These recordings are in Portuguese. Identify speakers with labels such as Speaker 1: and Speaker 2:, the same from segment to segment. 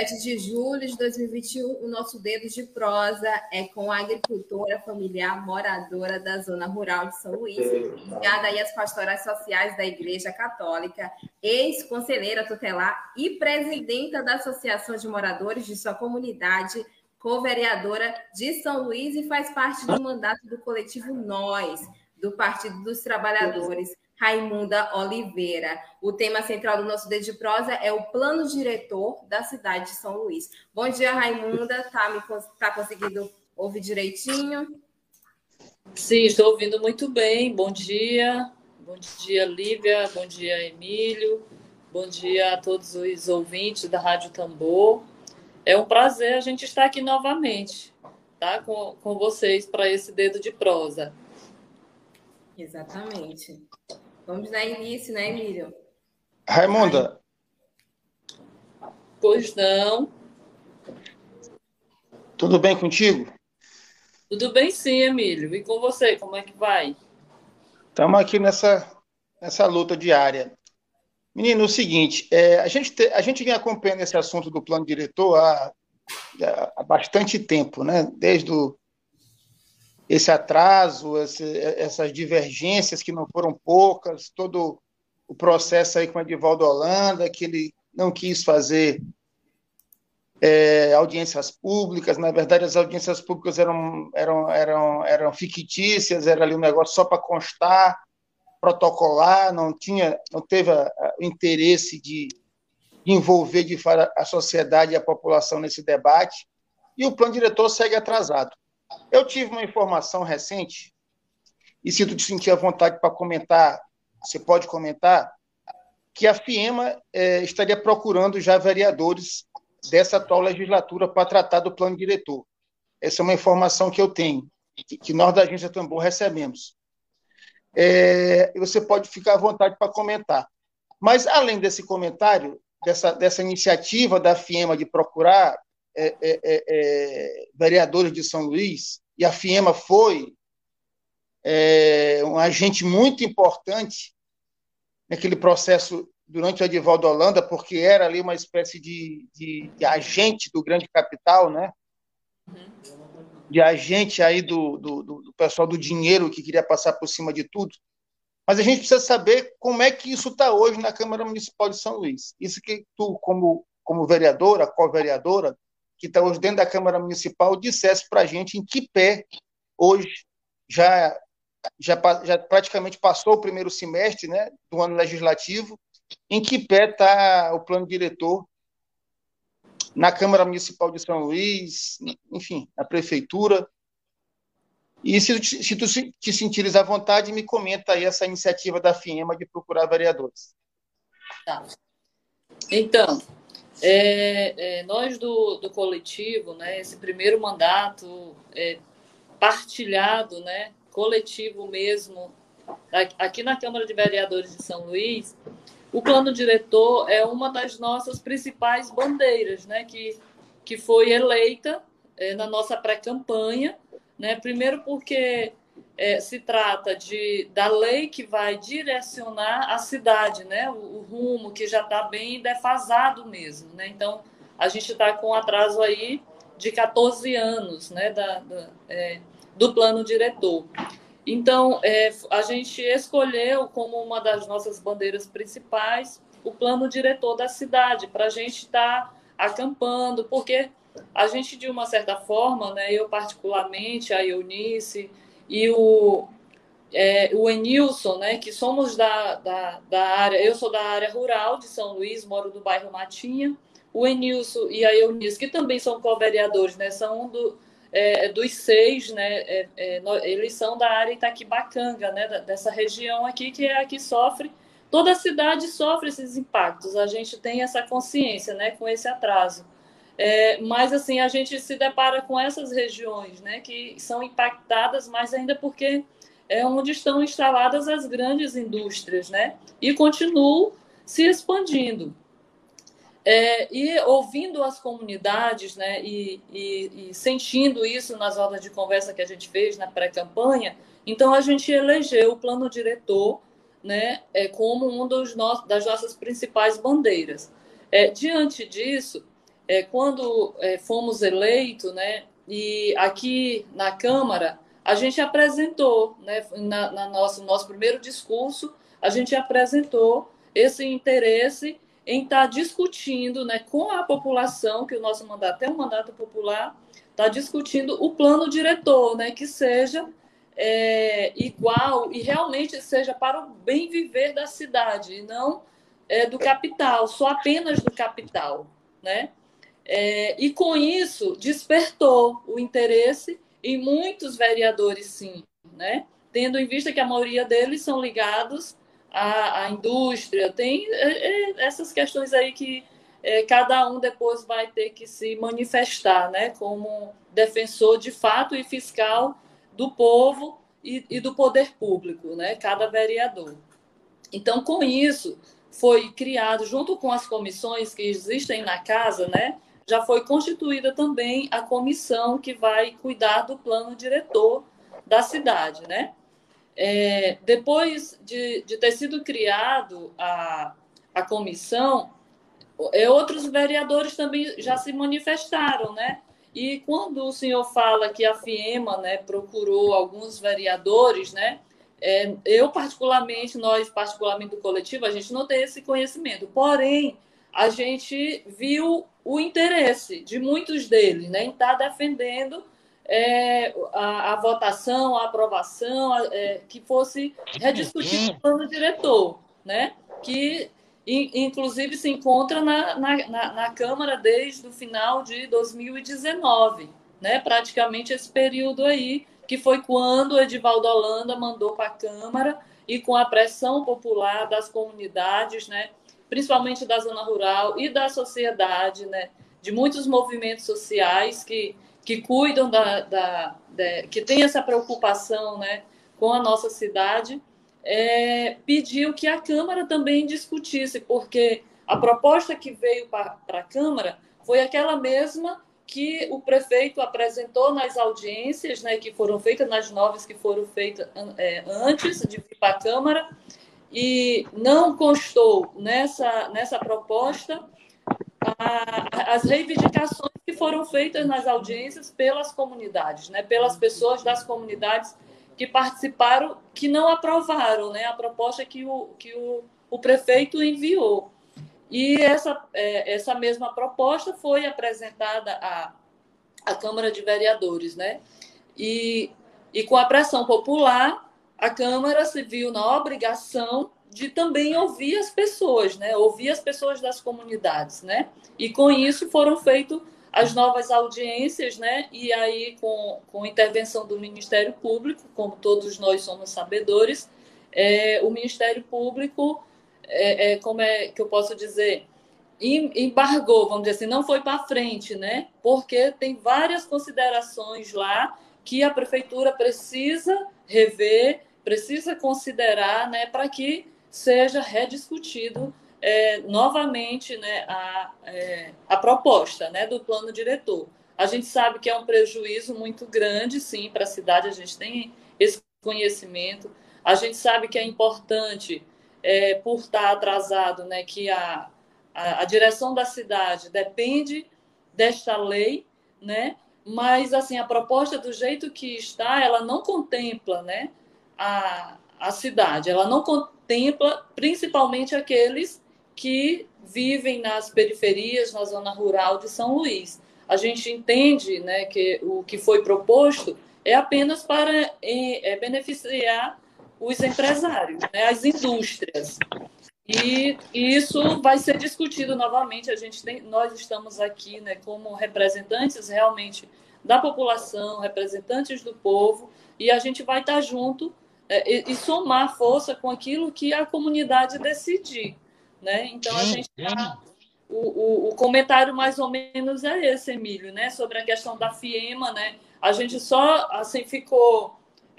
Speaker 1: Hoje, dia 7 de julho de 2021, o nosso dedo de prosa é com a agricultora familiar moradora da zona rural de São Luís, ligada aí às pastorais sociais da Igreja Católica, ex-conselheira tutelar e presidenta da Associação de Moradores de sua comunidade, co-vereadora de São Luís e faz parte do mandato do coletivo Nós, do Partido dos Trabalhadores. Raimunda Oliveira. O tema central do nosso Dedo de Prosa é o plano diretor da cidade de São Luís. Bom dia, Raimunda. Tá, me, tá conseguindo ouvir direitinho?
Speaker 2: Sim, estou ouvindo muito bem. Bom dia. Bom dia, Lívia. Bom dia, Emílio. Bom dia a todos os ouvintes da Rádio Tambor. É um prazer a gente estar aqui novamente, tá? Com, com vocês para esse dedo de prosa.
Speaker 1: Exatamente. Vamos dar início, né, Emílio?
Speaker 3: Raimunda.
Speaker 2: Pois não.
Speaker 3: Tudo bem contigo?
Speaker 2: Tudo bem sim, Emílio. E com você, como é que vai?
Speaker 3: Estamos aqui nessa, nessa luta diária. Menino, o seguinte, é, a, gente te, a gente vem acompanhando esse assunto do plano diretor há, há bastante tempo, né? Desde o, esse atraso, esse, essas divergências que não foram poucas, todo o processo aí com o Edivaldo Holanda, que ele não quis fazer é, audiências públicas, na verdade as audiências públicas eram, eram, eram, eram fictícias, era ali um negócio só para constar, protocolar, não tinha, não teve o interesse de, de envolver de a sociedade e a população nesse debate, e o plano diretor segue atrasado. Eu tive uma informação recente, e se tu te sentir à vontade para comentar, você pode comentar, que a FIEMA é, estaria procurando já vereadores dessa atual legislatura para tratar do plano diretor. Essa é uma informação que eu tenho, que nós da Agência Tambor recebemos. É, você pode ficar à vontade para comentar. Mas, além desse comentário, dessa, dessa iniciativa da FIEMA de procurar é, é, é, é, vereadores de São Luís, e a FIEMA foi é, um agente muito importante naquele processo durante o Edivaldo Holanda, porque era ali uma espécie de, de, de agente do grande capital, né? de agente aí do, do, do, pessoal do dinheiro que queria passar por cima de tudo. Mas a gente precisa saber como é que isso está hoje na Câmara Municipal de São Luís. Isso que tu, como, como vereadora, co-vereadora, que está hoje dentro da Câmara Municipal, dissesse para a gente em que pé hoje já, já, já praticamente passou o primeiro semestre né, do ano legislativo, em que pé está o plano diretor na Câmara Municipal de São Luís, enfim, na Prefeitura. E se, se tu te sentires à vontade, me comenta aí essa iniciativa da FIEMA de procurar vereadores.
Speaker 2: Tá. Então, é, é, nós do, do coletivo, né, esse primeiro mandato é, partilhado, né, coletivo mesmo, aqui na Câmara de Vereadores de São Luís, o plano diretor é uma das nossas principais bandeiras, né, que, que foi eleita é, na nossa pré-campanha, né, primeiro porque é, se trata de, da lei que vai direcionar a cidade, né? O, o rumo que já está bem defasado mesmo, né? Então, a gente está com um atraso aí de 14 anos, né? Da, da é, do plano diretor. Então, é, a gente escolheu como uma das nossas bandeiras principais o plano diretor da cidade, para a gente estar tá acampando, porque a gente, de uma certa forma, né, eu particularmente, a Eunice, e o, é, o Enilson, né, que somos da, da, da área, eu sou da área rural de São Luís, moro no bairro Matinha, o Enilson e a Eunice, que também são co-vereadores, né, são um do, é, dos seis, né, é, é, eles são da área Itaquibacanga, né, dessa região aqui, que é a que sofre, toda a cidade sofre esses impactos, a gente tem essa consciência, né, com esse atraso. É, mas, assim, a gente se depara com essas regiões, né, que são impactadas mais ainda porque é onde estão instaladas as grandes indústrias, né, e continuam se expandindo. É, e ouvindo as comunidades, né, e, e, e, sentindo isso nas rodas de conversa que a gente fez na pré-campanha, então a gente elegeu o plano diretor, né, é, como um dos no das nossas principais bandeiras. É, diante disso, é, quando é, fomos eleitos, né, e aqui na Câmara, a gente apresentou, né, na, na nosso nosso primeiro discurso, a gente apresentou esse interesse em estar tá discutindo né, com a população, que o nosso mandato é um mandato popular, está discutindo o plano diretor, né, que seja é, igual e realmente seja para o bem viver da cidade, e não é, do capital, só apenas do capital. Né? É, e com isso despertou o interesse em muitos vereadores, sim, né? tendo em vista que a maioria deles são ligados a, a indústria, tem é, é, essas questões aí que é, cada um depois vai ter que se manifestar, né, como defensor de fato e fiscal do povo e, e do poder público, né, cada vereador. Então, com isso, foi criado, junto com as comissões que existem na casa, né, já foi constituída também a comissão que vai cuidar do plano diretor da cidade, né? É, depois de, de, ter sido criado a, a comissão, é, outros vereadores também já se manifestaram, né? E quando o senhor fala que a FIEMA né, procurou alguns vereadores, né? É, eu, particularmente, nós, particularmente do coletivo, a gente não tem esse conhecimento. Porém, a gente viu o interesse de muitos deles né, em estar defendendo é, a, a, votação, a aprovação, a, é, que fosse rediscutido o plano diretor, né? que inclusive se encontra na, na, na, na Câmara desde o final de 2019, né? praticamente esse período aí, que foi quando o Edivaldo Holanda mandou para a Câmara e com a pressão popular das comunidades, né? Principalmente da zona rural e da sociedade, né? de muitos movimentos sociais que que cuidam da, da, da, que tem essa preocupação né, com a nossa cidade, é, pediu que a Câmara também discutisse, porque a proposta que veio para a Câmara foi aquela mesma que o prefeito apresentou nas audiências, né, que foram feitas nas novas que foram feitas é, antes de vir para a Câmara, e não constou nessa, nessa proposta a, as reivindicações que foram feitas nas audiências pelas comunidades, né, pelas pessoas das comunidades que participaram, que não aprovaram né, a proposta que o, que o, o prefeito enviou. E essa, é, essa mesma proposta foi apresentada à, à Câmara de Vereadores. Né? E, e com a pressão popular, a Câmara se viu na obrigação de também ouvir as pessoas, né? Ouvir as pessoas das comunidades, né? E com isso foram feitas as novas audiências, né? E aí com, com intervenção do Ministério Público, como todos nós somos sabedores, é, o Ministério Público, é, é, como é que eu posso dizer, embargou, vamos dizer assim, não foi para frente, né? Porque tem várias considerações lá que a prefeitura precisa rever, precisa considerar, né, para que seja rediscutido é, novamente né, a, é, a proposta né, do plano diretor. A gente sabe que é um prejuízo muito grande, sim, para a cidade, a gente tem esse conhecimento. A gente sabe que é importante, é, por estar atrasado, né, que a, a, a direção da cidade depende desta lei, né? mas assim a proposta do jeito que está, ela não contempla né, a, a cidade, ela não contempla principalmente aqueles que vivem nas periferias, na zona rural de São Luís. A gente entende né, que o que foi proposto é apenas para é, é beneficiar os empresários, né, as indústrias. E, isso vai ser discutido novamente. A gente tem, nós estamos aqui né, como representantes realmente da população, representantes do povo, e a gente vai estar junto e, e, somar força com aquilo que a comunidade decidir. Né? Então, a gente tá, o, o, o, comentário mais ou menos é esse, Emílio, né? sobre a questão da FIEMA. Né? A gente só assim ficou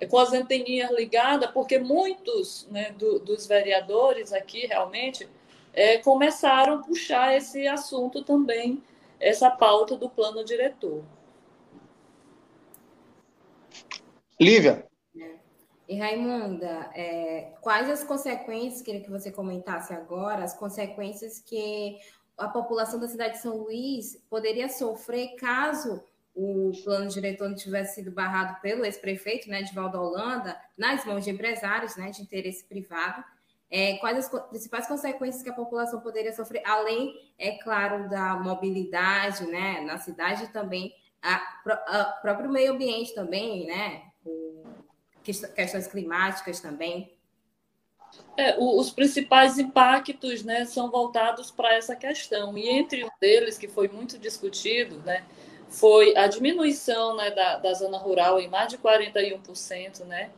Speaker 2: com as anteninhas ligadas, porque muitos né, do, dos vereadores aqui realmente é, começaram a puxar esse assunto também, essa pauta do plano diretor.
Speaker 3: Lívia.
Speaker 1: E Raimunda, é, quais as consequências, queria que você comentasse agora, as consequências que a população da cidade de São Luís poderia sofrer caso o plano diretor não tivesse sido barrado pelo ex-prefeito, né, de Valdo Holanda, nas mãos de empresários, né, de interesse privado, é, quais as principais consequências que a população poderia sofrer, além, é claro, da mobilidade, né, na cidade também, a, próprio meio ambiente também, né, o, questões climáticas também.
Speaker 2: É, os principais impactos né, são voltados para essa questão, e entre um deles, que foi muito discutido, né, foi a diminuição né, da, da zona rural em mais de 41%, né,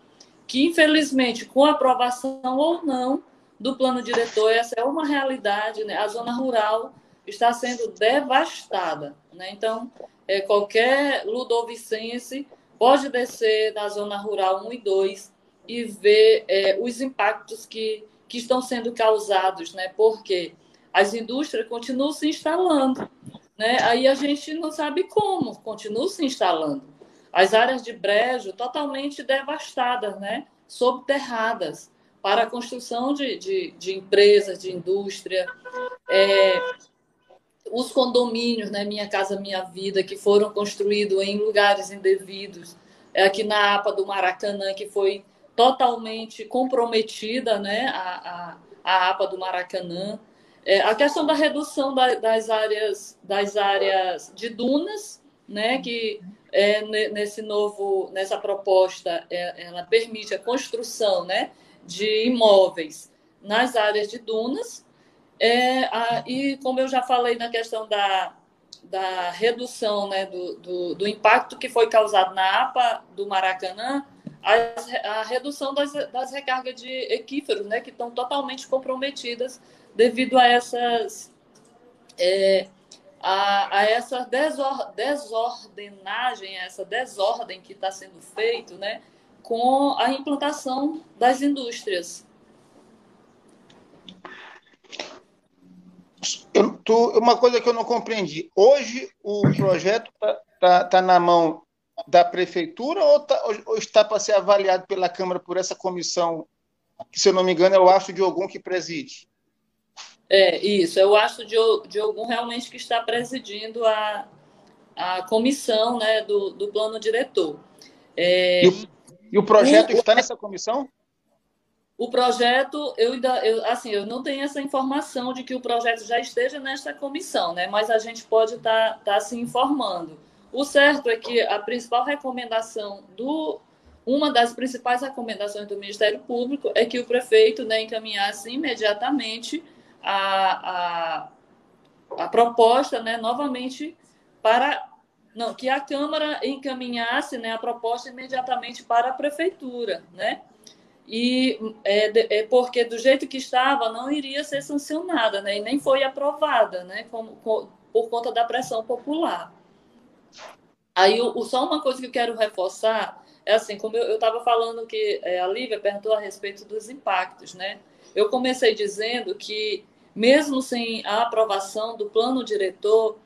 Speaker 2: que infelizmente, com aprovação ou não do plano diretor, essa é uma realidade, né, a zona rural está sendo devastada. Né, então, é, qualquer ludovicense pode descer da zona rural 1 e 2 e ver é, os impactos que, que estão sendo causados, né, porque as indústrias continuam se instalando né? Aí a gente não sabe como, continua se instalando. As áreas de brejo totalmente devastadas, né? Subterradas para a construção de, de, de empresas, de indústria. É, os condomínios, né? Minha Casa Minha Vida, que foram construídos em lugares indevidos. É aqui na APA do Maracanã, que foi totalmente comprometida, né? A, a, a APA do Maracanã. É, a questão da redução da, das áreas das áreas de dunas, né, que é, nesse novo nessa proposta é, ela permite a construção, né, de imóveis nas áreas de dunas. É, a, e como eu já falei na questão da, da redução né, do, do, do impacto que foi causado na APA do Maracanã, a, a redução das, das recargas de equíferos, né, que estão totalmente comprometidas devido a essas é, a, a, essa desor, desordenagem, essa desordem que está sendo feito, né, com a implantação das indústrias.
Speaker 3: Eu, tu, uma coisa que eu não compreendi. Hoje o projeto está tá, tá na mão da prefeitura ou, tá, ou está para ser avaliado pela Câmara por essa comissão, que, se eu não me engano, é o Astro de algum que preside?
Speaker 2: É, isso. Eu acho de, de algum realmente que está presidindo a, a comissão né, do, do plano diretor.
Speaker 3: É, e, o, e, o, projeto o, está nessa comissão?
Speaker 2: O projeto, eu ainda, eu, assim, eu não tenho essa informação de que o projeto já esteja nesta comissão, né? Mas a gente pode estar tá, tá se informando. O certo é que a principal recomendação do uma das principais recomendações do Ministério Público é que o prefeito né, encaminhasse imediatamente a, a, a proposta, né, novamente, para não, que a Câmara encaminhasse né, a proposta imediatamente para a Prefeitura, né? E é, é, porque do jeito que estava não iria ser sancionada, né? E nem foi aprovada, né? Como, com, por conta da pressão popular. Aí, o, só uma coisa que eu quero reforçar é assim, como eu estava falando que é, a Lívia perguntou a respeito dos impactos, né? Eu comecei dizendo que mesmo sem a aprovação do plano diretor,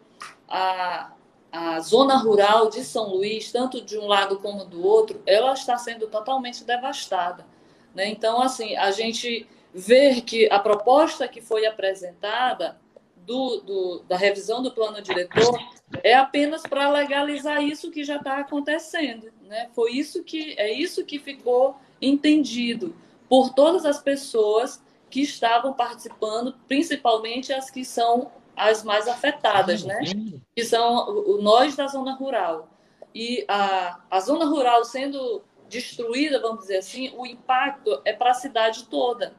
Speaker 2: a, a zona rural de São Luís, tanto de um lado como do outro, ela está sendo totalmente devastada. Né? Então, assim, a gente ver que a proposta que foi apresentada do, do, da revisão do plano diretor é apenas para legalizar isso que já está acontecendo. Né? Foi isso que é isso que ficou entendido por todas as pessoas que estavam participando, principalmente as que são as mais afetadas, né? Que são nós da zona rural. E a, a zona rural sendo destruída, vamos dizer assim, o impacto é para a cidade toda,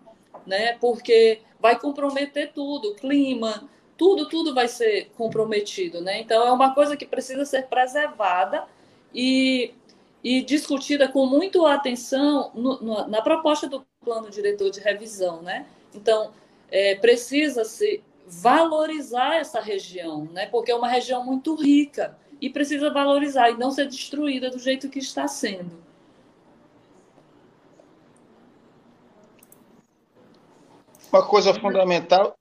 Speaker 2: né? Porque vai comprometer tudo, clima, tudo, tudo vai ser comprometido, né? Então é uma coisa que precisa ser preservada e, e discutida com muito atenção no, no, na proposta do plano diretor de revisão, né? Então é, precisa se valorizar essa região, né? Porque é uma região muito rica e precisa valorizar e não ser destruída do jeito que está sendo.
Speaker 3: Uma coisa fundamental.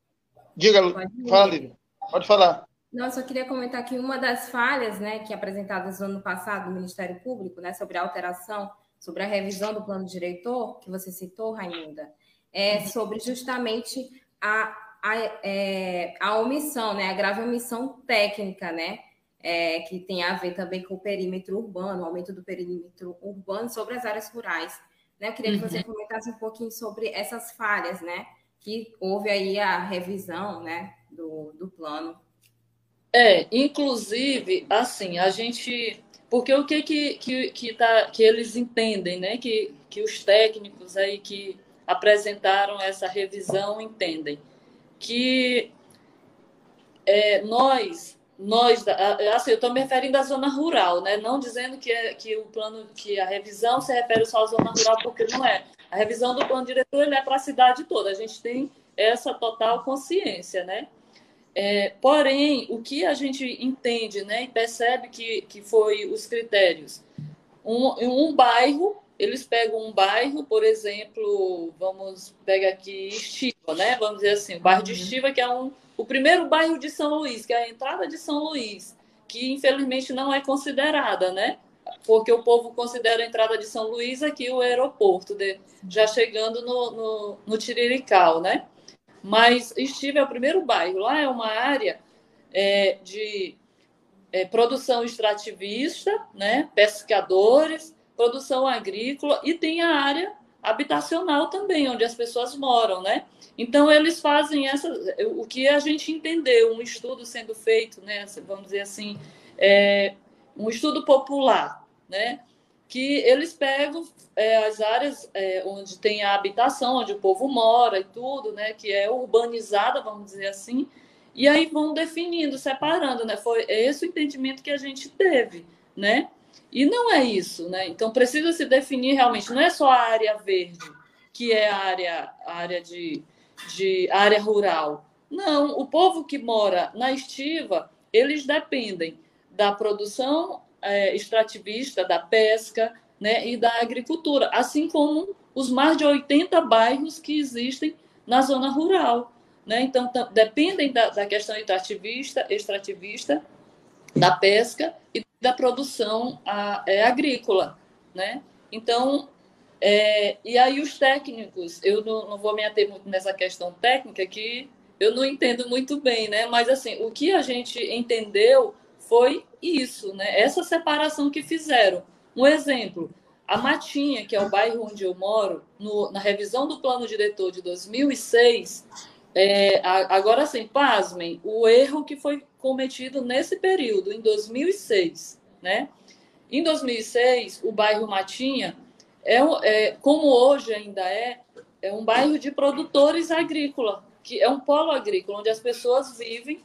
Speaker 3: Diga, fala, Lívia. Pode falar.
Speaker 1: Não, só queria comentar que uma das falhas, né, que apresentadas no ano passado no Ministério Público, né, sobre a alteração, sobre a revisão do plano diretor, que você citou, Raimunda, é sobre justamente a, a, é, a omissão, né, a grave omissão técnica, né, é, que tem a ver também com o perímetro urbano, o aumento do perímetro urbano sobre as áreas rurais. Né? Eu queria que você uhum. comentasse um pouquinho sobre essas falhas, né? Que houve aí a revisão né, do, do plano.
Speaker 2: É, inclusive, assim, a gente. Porque o que que, que, que, tá, que eles entendem, né? Que, que os técnicos aí que apresentaram essa revisão entendem? Que é, nós nós, assim, eu estou me referindo à zona rural, né? Não dizendo que, é, que o plano, que a revisão se refere só à zona rural, porque não é. A revisão do plano diretor ele é para a cidade toda. A gente tem essa total consciência, né? É, porém, o que a gente entende, né, e percebe que, que foi os critérios, um, um bairro, eles pegam um bairro, por exemplo, vamos pegar aqui Estiva, né? Vamos dizer assim, o bairro de uhum. Estiva, que é um o primeiro bairro de São Luís, que é a entrada de São Luís, que infelizmente não é considerada, né? Porque o povo considera a entrada de São Luís aqui o aeroporto, de, já chegando no, no, no Tirirical, né? Mas Estive é o primeiro bairro. Lá é uma área é, de é, produção extrativista, né? pescadores, produção agrícola e tem a área habitacional também, onde as pessoas moram, né? Então, eles fazem essa, o que a gente entendeu, um estudo sendo feito, né, vamos dizer assim, é, um estudo popular, né, que eles pegam é, as áreas é, onde tem a habitação, onde o povo mora e tudo, né, que é urbanizada, vamos dizer assim, e aí vão definindo, separando, né, foi esse o entendimento que a gente teve, né, e não é isso, né, então precisa se definir realmente, não é só a área verde, que é a área, a área de de área rural. Não, o povo que mora na estiva, eles dependem da produção é, extrativista, da pesca né, e da agricultura, assim como os mais de 80 bairros que existem na zona rural. Né? Então, dependem da, da questão extrativista, extrativista, da pesca e da produção a, é, agrícola. Né? Então, é, e aí os técnicos, eu não, não, vou me ater muito nessa questão técnica que eu não entendo muito bem, né? Mas assim, o que a gente entendeu foi isso, né? Essa separação que fizeram. Um exemplo, a Matinha, que é o bairro onde eu moro, no, na revisão do plano diretor de 2006, é, agora sim, pasmem, o erro que foi cometido nesse período, em 2006, né? Em 2006, o bairro Matinha é, é, como hoje ainda é, é um bairro de produtores agrícola, que é um polo agrícola, onde as pessoas vivem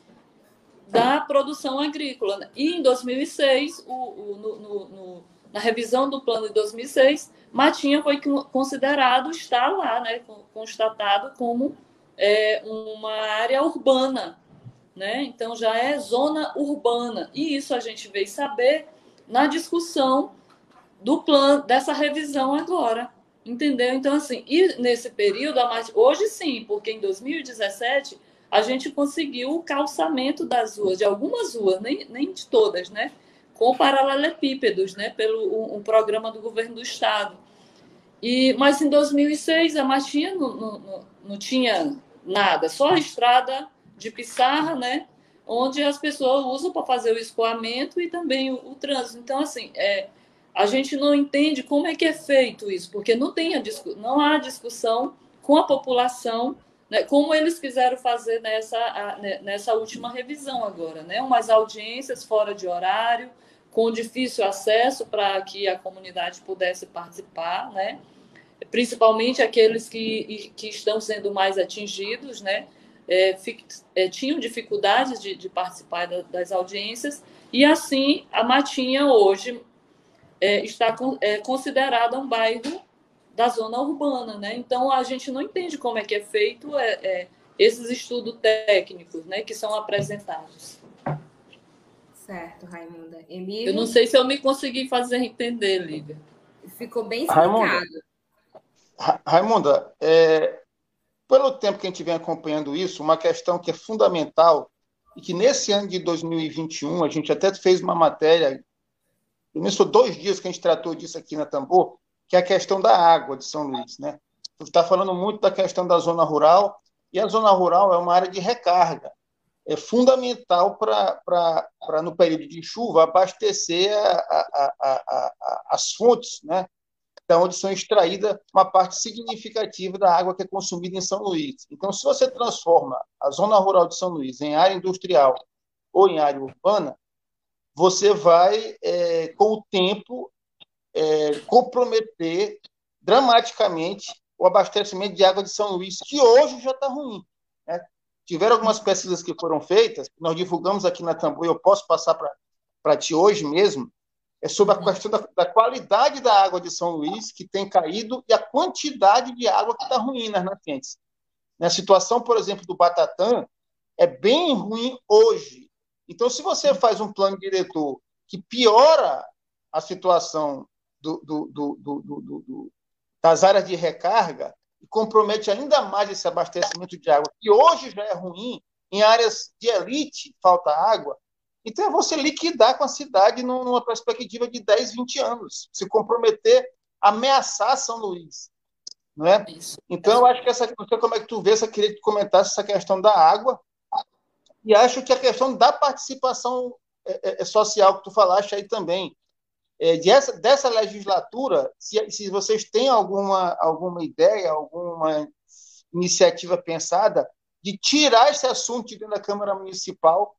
Speaker 2: da produção agrícola. E em 2006, o, o no, no, no, na revisão do plano de 2006, Matinha foi considerado, está lá, né, constatado como é, uma área urbana. Né? Então já é zona urbana. E isso a gente veio saber na discussão do plano, dessa revisão agora. Entendeu? Então, assim, e nesse período, hoje sim, porque em 2017 a gente conseguiu o calçamento das ruas, de algumas ruas, nem, nem de todas, né? Com paralelepípedos, né? Pelo um, um programa do governo do estado. E, mas em 2006 a Martinha não, não, não tinha nada, só a estrada de pissarra, né? Onde as pessoas usam para fazer o escoamento e também o, o trânsito. Então, assim, é, a gente não entende como é que é feito isso, porque não, tem a, não há discussão com a população, né, como eles quiseram fazer nessa, a, né, nessa última revisão agora, né, umas audiências fora de horário, com difícil acesso para que a comunidade pudesse participar, né, principalmente aqueles que, que estão sendo mais atingidos, né, é, é, tinham dificuldades de, de participar da, das audiências, e assim a Matinha hoje é, está é, considerada um bairro da zona urbana, né? Então a gente não entende como é que é feito é, é, esses estudos técnicos, né, que são apresentados.
Speaker 1: Certo, Raimunda. Emílio...
Speaker 2: Eu não sei se eu me consegui fazer entender, Lívia.
Speaker 1: Ficou bem explicado. Raimunda,
Speaker 3: Raimunda é, pelo tempo que a gente vem acompanhando isso, uma questão que é fundamental e que nesse ano de 2021 a gente até fez uma matéria, começou dois dias que a gente tratou disso aqui na Tambor, que é a questão da água de São Luís, né? Você está falando muito da questão da zona rural e a zona rural é uma área de recarga. É fundamental para, no período de chuva, abastecer a, a, a, as fontes, né? da onde são extraídas uma parte significativa da água que é consumida em São Luís. Então, se você transforma a zona rural de São Luís em área industrial ou em área urbana, você vai, é, com o tempo, é, comprometer dramaticamente o abastecimento de água de São Luís, que hoje já está ruim. Né? Tiveram algumas pesquisas que foram feitas, nós divulgamos aqui na Tambu, eu posso passar para ti hoje mesmo, é sobre a uhum. questão da, da, qualidade da água de São Luís, que tem caído, e a quantidade de água que está ruim nas nascentes. Na situação, por exemplo, do Batatã, é bem ruim hoje. Então, se você faz um plano diretor que piora a situação do, do, do, das áreas de recarga e compromete ainda mais esse abastecimento de água, que hoje já é ruim, em áreas de elite falta água, então é você liquidar com a cidade numa perspectiva de 10, 20 anos, se comprometer, ameaçar São Luís. Não é? Isso. Então eu acho que essa sei como é que tu vê, eu queria que comentasse essa questão da água, e acho que a questão da participação é, é, é social que tu falaste aí também, é, dessa, dessa legislatura, se, se vocês têm alguma, alguma ideia, alguma iniciativa pensada de tirar esse assunto de dentro da Câmara Municipal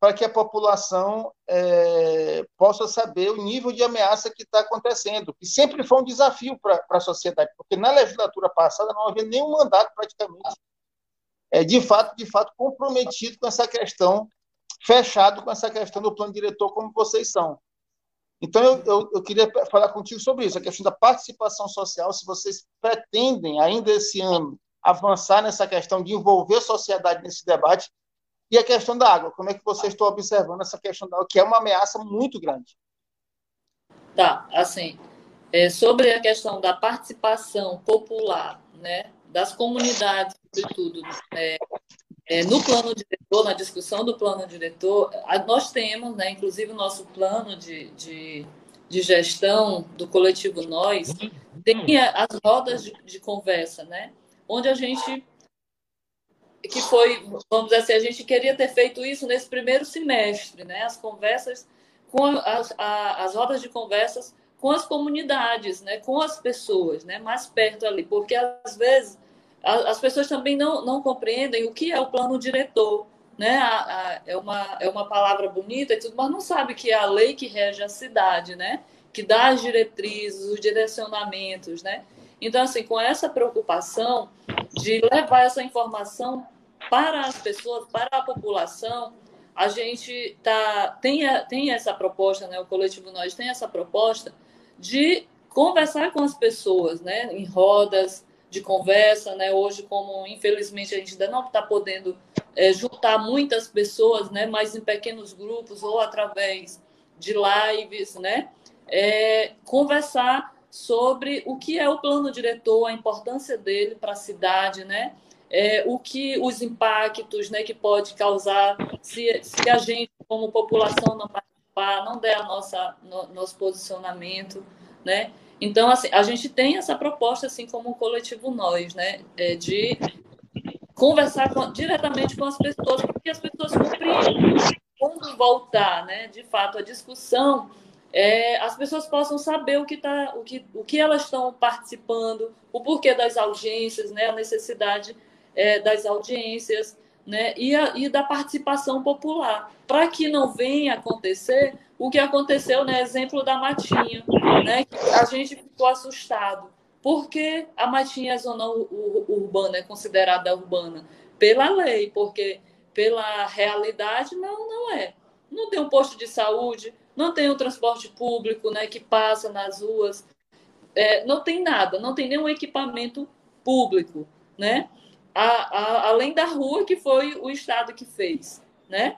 Speaker 3: para que a população é, possa saber o nível de ameaça que está acontecendo. E sempre foi um desafio para a sociedade, porque na legislatura passada não havia nenhum mandato praticamente é, de fato, de fato comprometido com essa questão, fechado com essa questão do plano diretor, como vocês são. Então, eu, eu, eu, queria falar contigo sobre isso, a questão da participação social, se vocês pretendem, ainda esse ano, avançar nessa questão de envolver a sociedade nesse debate, e a questão da água, como é que vocês estão observando essa questão da água, que é uma ameaça muito grande?
Speaker 2: Tá, assim, é, sobre a questão da participação popular, né, das comunidades, sobretudo, é, é, no plano diretor, na discussão do plano diretor, nós temos, né, inclusive o nosso plano de, de, de gestão do coletivo Nós, tem as rodas de, de conversa, né, onde a gente que foi, vamos dizer assim, a gente queria ter feito isso nesse primeiro semestre, né? As conversas com as, a, as rodas de conversas com as comunidades, né? Com as pessoas, né? Mais perto ali, porque às vezes as pessoas também não, não compreendem o que é o plano diretor, né? A, a, é uma é uma palavra bonita e tudo, mas não sabe que é a lei que rege a cidade, né? Que dá as diretrizes, os direcionamentos, né? Então, assim, com essa preocupação de levar essa informação para as pessoas, para a população, a gente tá, tem, tem essa proposta, né? o coletivo Nós tem essa proposta de conversar com as pessoas, né? em rodas de conversa. Né? Hoje, como infelizmente a gente ainda não está podendo é, juntar muitas pessoas, né? mas em pequenos grupos ou através de lives, né? É, conversar sobre o que é o plano diretor, a importância dele para a cidade, né? É, o que os impactos né, que pode causar se, se a gente, como população, não participar, não der a nossa, no, nosso posicionamento, né? Então, assim, a gente tem essa proposta, assim como o coletivo Nós, né? É, de conversar com, diretamente com as pessoas, porque as pessoas compreendem quando voltar, né? De fato, a discussão é, as pessoas possam saber o que, tá, o, que, o que elas estão participando, o porquê das audiências, né, a necessidade é, das audiências né, e, a, e da participação popular, para que não venha acontecer o que aconteceu, né, exemplo da Matinha, né, que a gente ficou assustado. Por que a Matinha é zona urbana, é considerada urbana? pela lei, porque pela realidade não, não é. Não tem um posto de saúde, não tem um transporte público né, que passa nas ruas, é, não tem nada, não tem nenhum equipamento público, né? A, a, além da rua que foi o Estado que fez, né?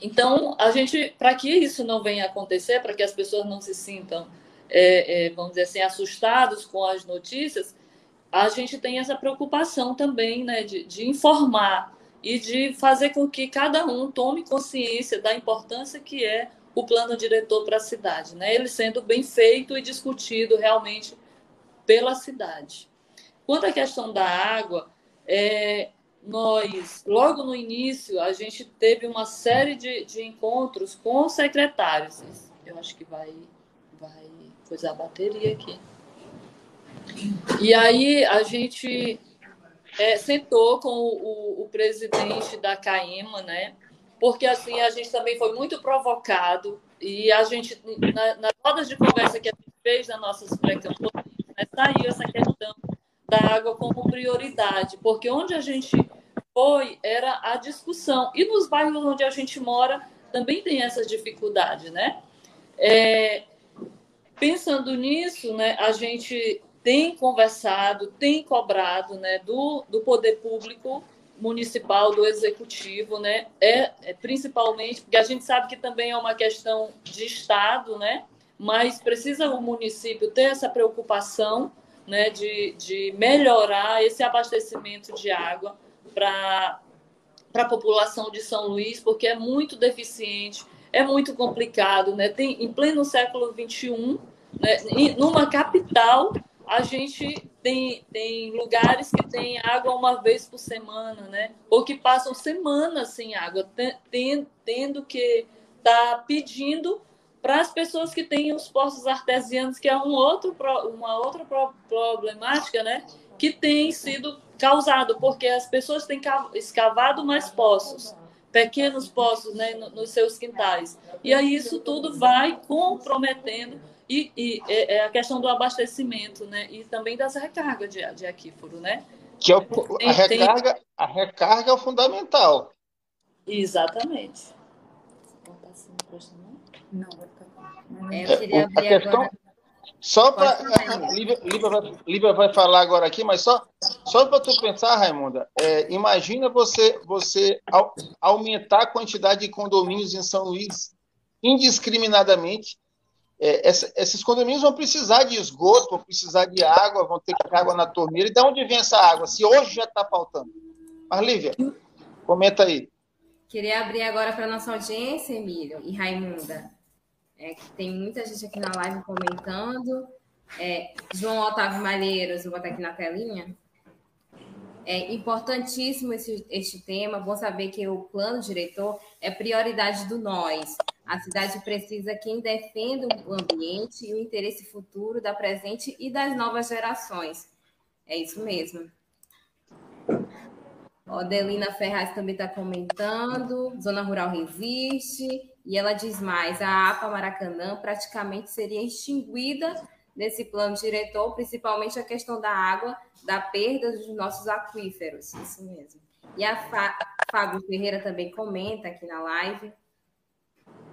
Speaker 2: Então, a gente, para que isso não venha acontecer, para que as pessoas não se sintam, é, é, vamos dizer assim, assustados com as notícias, a gente tem essa preocupação também, né, de, de informar e de fazer com que cada um tome consciência da importância que é o plano diretor para a cidade, né? Ele sendo bem feito e discutido realmente pela cidade. Quanto à questão da água, é, nós, logo no início, a gente teve uma série de, de encontros com secretários. Eu acho que vai, vai coisar a bateria aqui. E aí a gente é, sentou com o, o, presidente da CAEMA, né? Porque assim a gente também foi muito provocado e a gente na, nas rodas de conversa que a gente fez nas nossas pré-campanhas, né, saiu essa questão da água como prioridade, porque onde a gente foi era a discussão e nos bairros onde a gente mora também tem essa dificuldade, né? É, pensando nisso, né, a gente tem conversado, tem cobrado né, do, do poder público municipal, do executivo, né? É, é, principalmente porque a gente sabe que também é uma questão de Estado, né? Mas precisa o município ter essa preocupação né, de, de melhorar esse abastecimento de água para a população de São Luís, porque é muito deficiente, é muito complicado, né? Tem, em pleno século XXI, né, numa capital a gente tem, tem lugares que tem água uma vez por semana, né? Ou que passam semanas sem água, ten, tendo que estar tá pedindo para as pessoas que têm os poços artesianos, que é um outro, uma outra problemática, né? Que tem sido causado, porque as pessoas têm escavado mais poços, pequenos poços, né, nos seus quintais. E aí isso tudo vai comprometendo e, e é, é a questão do abastecimento, né? E também das recargas de, de aquífero, né?
Speaker 3: Que é o, a, recarga, tem... a recarga é o fundamental.
Speaker 2: Exatamente.
Speaker 1: Não. É, eu queria abrir
Speaker 3: a questão, agora. Só para. Líbia, vai falar agora aqui, mas só, só para tu pensar, Raimunda, é, imagina você, você aumentar a quantidade de condomínios em São Luís indiscriminadamente é, essa, esses condomínios vão precisar de esgoto, vão precisar de água, vão ter que ter água na torneira. E de onde vem essa água? Se hoje já está faltando. Mas, Lívia, comenta aí.
Speaker 1: Queria abrir agora para a nossa audiência, Emílio e Raimunda. É, que tem muita gente aqui na live comentando. É, João Otávio Malheiros, vou botar aqui na telinha. É importantíssimo esse, este tema. Bom saber que o plano diretor é prioridade do nós. A cidade precisa quem defenda o ambiente e o interesse futuro da presente e das novas gerações. É isso mesmo. Odelina Ferraz também está comentando. Zona Rural resiste. E ela diz mais: a APA Maracanã praticamente seria extinguida nesse plano diretor, principalmente a questão da água, da perda dos nossos aquíferos. Isso mesmo. E a Fábio Ferreira também comenta aqui na live.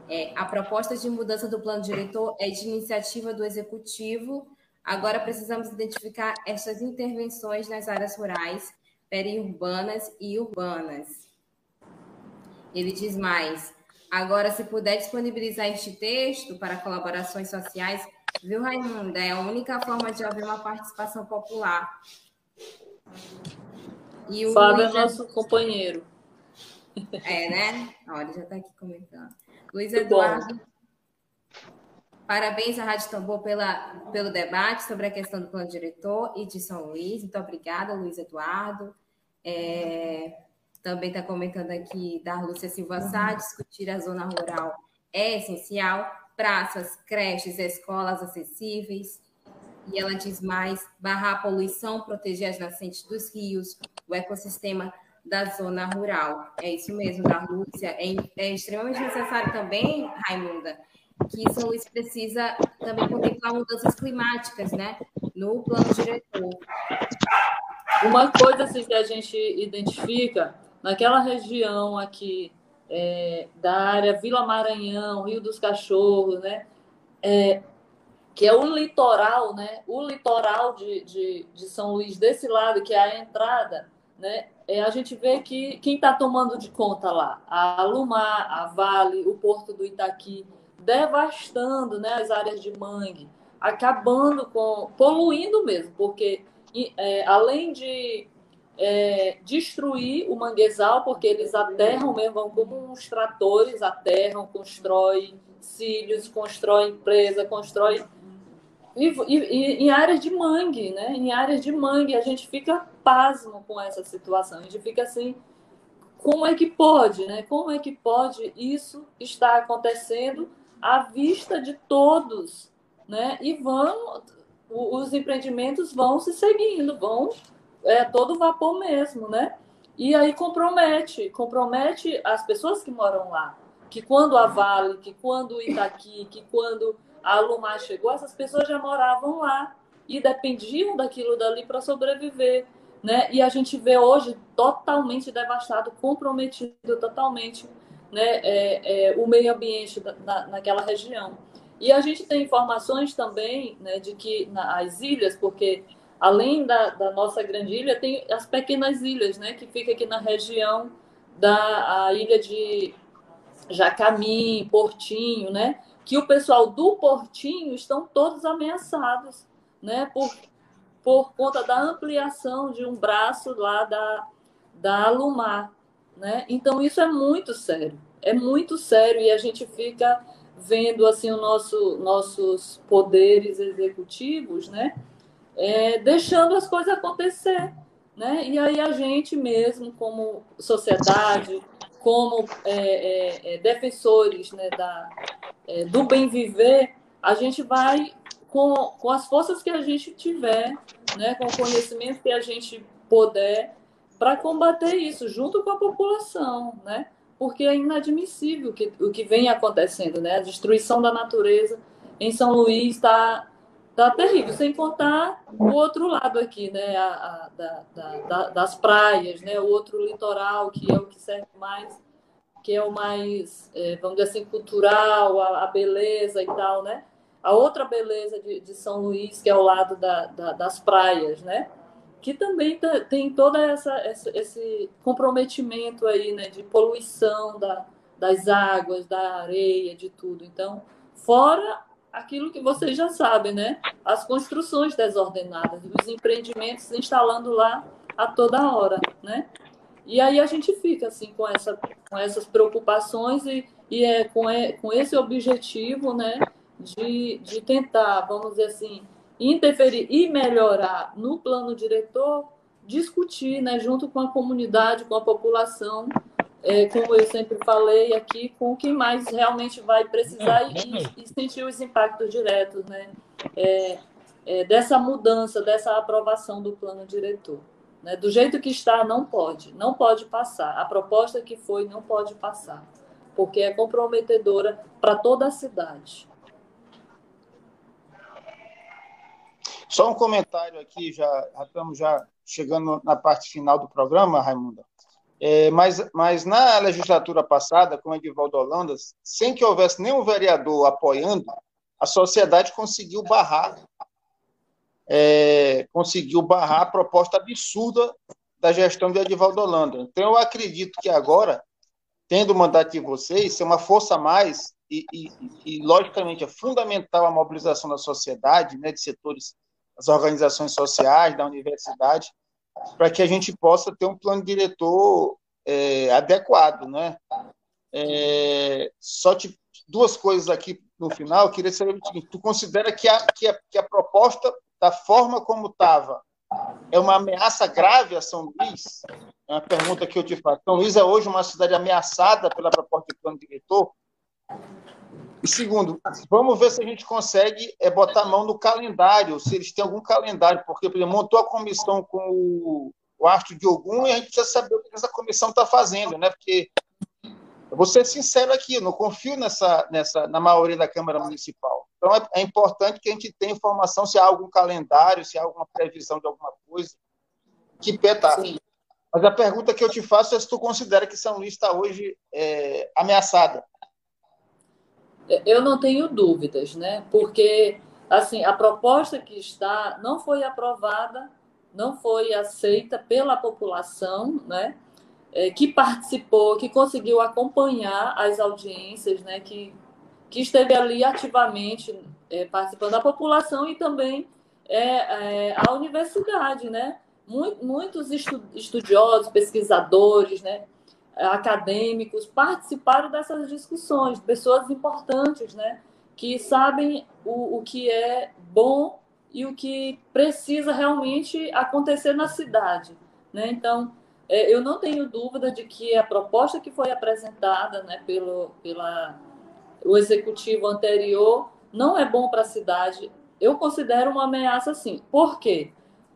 Speaker 1: É, a proposta de mudança do plano diretor é de iniciativa do executivo. Agora precisamos identificar essas intervenções nas áreas rurais, periurbanas e urbanas. Ele diz mais: agora, se puder disponibilizar este texto para colaborações sociais, viu, Raimunda? É a única forma de haver uma participação popular.
Speaker 2: E o Fábio é nosso companheiro.
Speaker 1: É, né? Olha, já está aqui comentando. Luiz Eduardo. Parabéns à Rádio Tambor pela, pelo debate sobre a questão do plano diretor e de São Luís. Muito obrigada, Luiz Eduardo. É, também está comentando aqui da Lúcia Silva Sá, discutir a zona rural é essencial. Praças, creches, escolas acessíveis. E ela diz mais: barrar a poluição, proteger as nascentes dos rios, o ecossistema da zona rural. É isso mesmo, da Lúcia. É, é extremamente necessário também, Raimunda, que São Luís precisa também contemplar mudanças climáticas, né? No plano diretor.
Speaker 2: Uma coisa assim, que a gente identifica, naquela região aqui é, da área Vila Maranhão, Rio dos Cachorros, né? É, que é o litoral, né? O litoral de, de, de, São Luís, desse lado, que é a entrada, né? É, a gente vê que quem está tomando de conta lá? A Alumar, a Vale, o Porto do Itaqui, devastando né, as áreas de mangue, acabando com. poluindo mesmo, porque é, além de é, destruir o manguezal, porque eles aterram mesmo, como uns tratores aterram, constroem cílios, constroem presa, constroem. E, e, em áreas de mangue, né? Em áreas de mangue, a gente fica pasmo com essa situação. A gente fica assim, como é que pode, né? Como é que pode isso estar acontecendo à vista de todos, né? E vão, os empreendimentos vão se seguindo, vão é todo vapor mesmo, né? E aí compromete, compromete as pessoas que moram lá. Que quando a Vale, que quando Itaqui, que quando a Alumar chegou, essas pessoas já moravam lá e dependiam daquilo dali para sobreviver. Né? E a gente vê hoje totalmente devastado, comprometido totalmente né? É, é, o meio ambiente na, naquela região. E a gente tem informações também né, de que nas ilhas, porque além da, da nossa grande ilha, tem as pequenas ilhas, né, que fica aqui na região da ilha de Jacamim, Portinho, né, que o pessoal do Portinho estão todos ameaçados, né, por, por conta da ampliação de um braço lá da, da Alumar, né? Então isso é muito sério, é muito sério e a gente fica vendo assim o nosso nossos poderes executivos, né? É, deixando as coisas acontecer. Né? E aí a gente mesmo, como sociedade, como é, é, é, defensores né, da, é, do bem viver, a gente vai, com, com as forças que a gente tiver, né, com o conhecimento que a gente puder, para combater isso junto com a população, né? porque é inadmissível que, o que vem acontecendo, né? a destruição da natureza em São Luís está Tá terrível, sem contar o outro lado aqui, né? A, a da, da, das praias, né? O outro litoral, que é o que serve mais, que é o mais, é, vamos dizer assim, cultural, a, a, beleza e tal, né? A outra beleza de, de São Luís, que é o lado da, da, das praias, né? Que também tá, tem todo essa, essa, esse comprometimento aí, né? De poluição da, das águas, da areia, de tudo. Então, fora aquilo que vocês já sabem, né? As construções desordenadas, os empreendimentos instalando lá a toda hora, né? E aí a gente fica assim com, essa, com essas preocupações e, e é com, com esse objetivo, né? De, de tentar, vamos dizer assim, interferir e melhorar no plano diretor, discutir, né? Junto com a comunidade, com a população, é, como eu sempre falei aqui, com quem mais realmente vai precisar e, e sentir os impactos diretos né? É, é, dessa mudança, dessa aprovação do plano diretor. Né? Do jeito que está, não pode, não pode passar. A proposta que foi não pode passar, porque é comprometedora para toda a cidade.
Speaker 3: Só um comentário aqui, já, já estamos já chegando na parte final do programa, Raimunda. É, mas, mas na legislatura passada, com Edivaldo Holanda, sem que houvesse nenhum vereador apoiando, a sociedade conseguiu barrar, é, conseguiu barrar a proposta absurda da gestão de Edivaldo Holanda. Então, eu acredito que agora, tendo o mandato de vocês, ser uma força a mais, e, e, e, logicamente é fundamental a mobilização da sociedade, né, de setores, das organizações sociais, da universidade, para que a gente possa ter um plano diretor é, adequado, né? É, só te, duas coisas aqui no final, eu queria saber o seguinte, tu considera que a, que a, que a proposta, da forma como estava, é uma ameaça grave a São Luís? É uma pergunta que eu te faço. São Luís é hoje uma cidade ameaçada pela proposta de plano diretor? E segundo, vamos ver se a gente consegue é, botar a mão no calendário, se eles têm algum calendário, porque por exemplo, montou a comissão com o, o Astro de Ogum e a gente precisa saber o que essa comissão está fazendo, né? Porque eu vou ser sincero aqui, eu não confio nessa, nessa, na maioria da Câmara Municipal. Então é, é importante que a gente tenha informação se há algum calendário, se há alguma previsão de alguma coisa. que pé está. Mas a pergunta que eu te faço é se tu considera que São Luís está hoje é, ameaçada.
Speaker 2: Eu não tenho dúvidas, né? Porque assim a proposta que está não foi aprovada, não foi aceita pela população, né? É, que participou, que conseguiu acompanhar as audiências, né? Que que esteve ali ativamente é, participando da população e também é, é, a universidade, né? Muitos estudiosos, pesquisadores, né? Acadêmicos participaram dessas discussões, pessoas importantes, né? Que sabem o, o que é bom e o que precisa realmente acontecer na cidade, né? Então, é, eu não tenho dúvida de que a proposta que foi apresentada, né, pelo pela o executivo anterior não é bom para a cidade. Eu considero uma ameaça, sim. Por quê?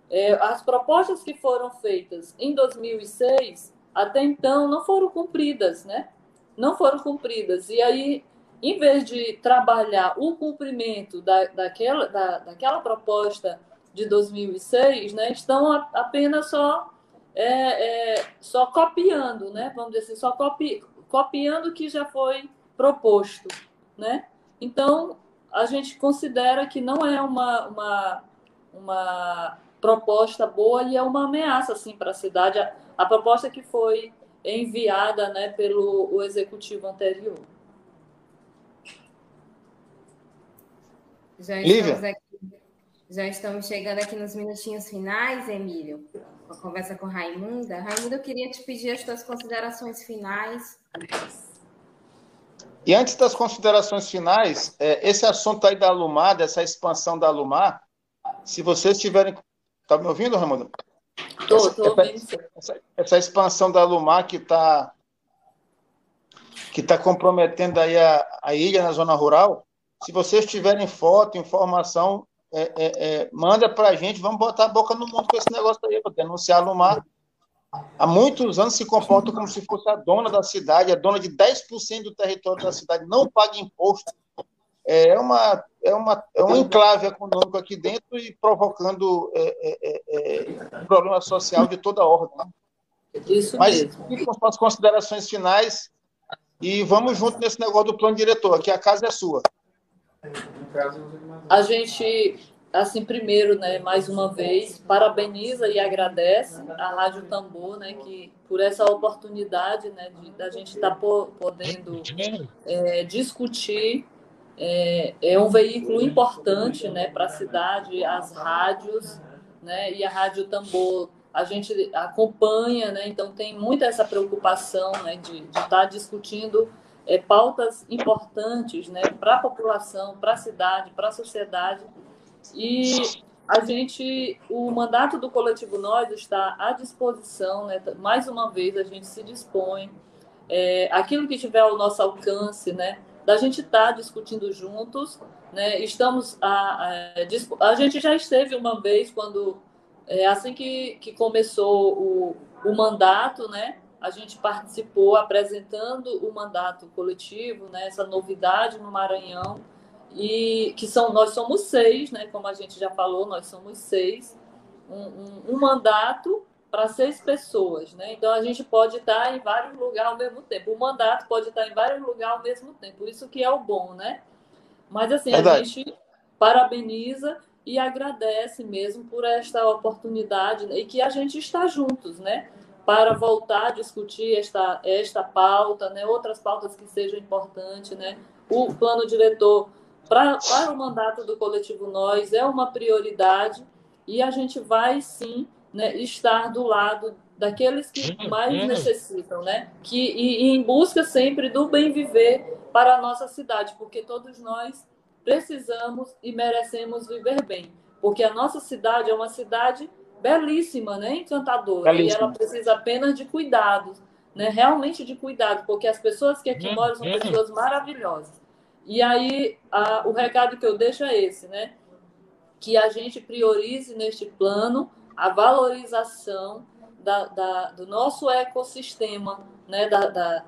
Speaker 2: É, as propostas que foram feitas em 2006 até então não foram cumpridas, né? Não foram cumpridas. E aí, em vez de trabalhar o cumprimento da, daquela, da, daquela proposta de 2006, né, estão a, apenas só, é, é, só copiando, né? Vamos dizer assim, só copi, copiando o que já foi proposto, né? Então, a gente considera que não é uma, uma, uma proposta boa e é uma ameaça assim, para a cidade. A, proposta que foi enviada né, pelo o executivo anterior.
Speaker 1: Já estamos, aqui, já estamos chegando aqui nos minutinhos finais, Emílio, com a conversa com Raimunda. Raimunda, eu queria te pedir as tuas considerações finais.
Speaker 3: E antes das considerações finais, é, esse assunto aí da Alumar, dessa expansão da Alumar, se vocês tiverem. Está me ouvindo, Ramon?
Speaker 2: Estou, estou ouvindo.
Speaker 3: Essa, essa, expansão da Alumar que está que tá comprometendo aí a, a ilha na zona rural, se vocês tiverem foto, informação, é, é, é manda para a gente, vamos botar a boca no mundo com esse negócio aí, para denunciar a Alumar há muitos anos se comporta como se fosse a dona da cidade, a dona de 10% do território da cidade, não paga imposto. É, uma, é, uma, é um enclave econômico aqui dentro e provocando é, é, é, é problema social de toda ordem.
Speaker 2: Isso
Speaker 3: Mas mesmo. com as considerações finais e vamos junto nesse negócio do plano diretor, aqui a casa é sua.
Speaker 2: A gente assim, primeiro, né, mais uma vez, parabeniza e agradece a Rádio Tambor, né, que por essa oportunidade, né, de da gente estar tá podendo é, discutir é, é, um veículo importante, né, para a cidade, as rádios, né, e a Rádio Tambor a gente acompanha, né, então tem muita essa preocupação, né, de estar tá discutindo é, pautas importantes, né, para a população, para a cidade, para a sociedade e a gente, o mandato do coletivo Nós está à disposição, né? mais uma vez a gente se dispõe, é, aquilo que tiver ao nosso alcance, né? Da gente estar tá discutindo juntos, né? estamos, a, a, a, gente já esteve uma vez quando, é, assim que, que começou o, o mandato, né? a gente participou apresentando o mandato coletivo, né? essa novidade no Maranhão, e que são nós somos seis, né? Como a gente já falou, nós somos seis, um, um, um mandato para seis pessoas, né? Então a gente pode estar em vários lugares ao mesmo tempo. O mandato pode estar em vários lugares ao mesmo tempo. Isso que é o bom, né? Mas assim a gente parabeniza e agradece mesmo por esta oportunidade e que a gente está juntos, né? Para voltar a discutir esta esta pauta, né? Outras pautas que sejam importantes, né? O plano diretor Pra, para o mandato do coletivo Nós é uma prioridade e a gente vai sim né, estar do lado daqueles que uhum. mais uhum. necessitam, né? Que, e, e em busca sempre do bem viver para a nossa cidade, porque todos nós precisamos e merecemos viver bem, porque a nossa cidade é uma cidade belíssima, né, encantadora, Belíssima. e ela precisa apenas de cuidados, né, realmente de cuidado, porque as pessoas que aqui uhum. moram são pessoas maravilhosas. E aí, a, o recado que eu deixo é esse, né? Que a gente priorize neste plano a valorização da, da, do nosso ecossistema, né? Da,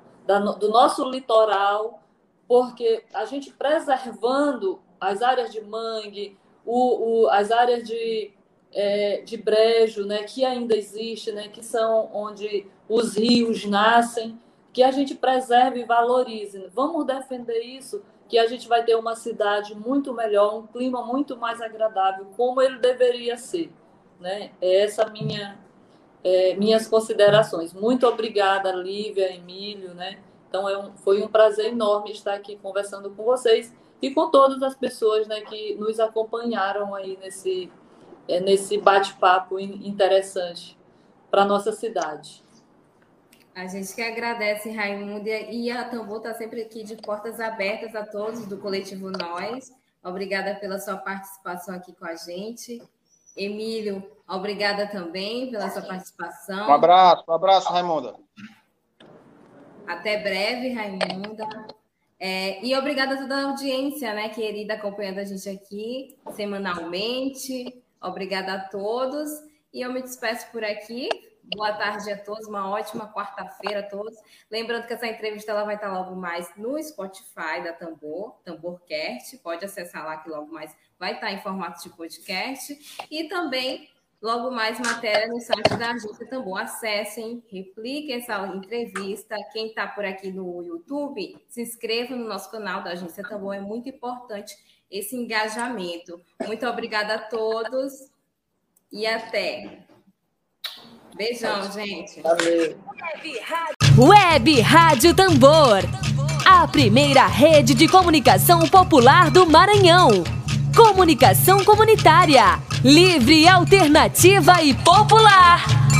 Speaker 2: do nosso litoral, porque a gente preservando as áreas de mangue, o, o, as áreas de, é, de brejo, né, que ainda existe, né, que são onde os rios nascem, que a gente preserve e valorize. Vamos defender isso, que a gente vai ter uma cidade muito melhor, um clima muito mais agradável, como ele deveria ser. Né? É essa minha é, minhas considerações. Muito obrigada, Lívia, Emílio, né? Então é um, foi um prazer enorme estar aqui conversando com vocês e com todas as pessoas né, que nos acompanharam aí nesse, é, nesse bate-papo interessante para nossa cidade.
Speaker 1: A gente que agradece, Raimunda, e a Tambor está sempre aqui de portas abertas a todos do coletivo Nós. Obrigada pela sua participação aqui com a gente. Emílio, obrigada também pela sua participação.
Speaker 3: Um abraço, um abraço, Raimunda.
Speaker 1: Até breve, Raimunda. É, e obrigada a toda a audiência, né, querida, acompanhando a gente aqui semanalmente. Obrigada a todos. E eu me despeço por aqui. Boa tarde a todos, uma ótima quarta-feira a todos. Lembrando que essa entrevista ela vai estar logo mais no Spotify da Tambor, Tamborcast. Pode acessar lá que logo mais vai estar em formato de podcast. E também logo mais matéria no site da Agência Tambor. Acessem, repliquem essa entrevista. Quem está por aqui no YouTube, se inscreva no nosso canal da Agência Tambor. É muito importante esse engajamento. Muito obrigada a todos e até. Beijão, gente.
Speaker 2: Valeu.
Speaker 4: Web Rádio Tambor. A primeira rede de comunicação popular do Maranhão. Comunicação comunitária. Livre, alternativa e popular.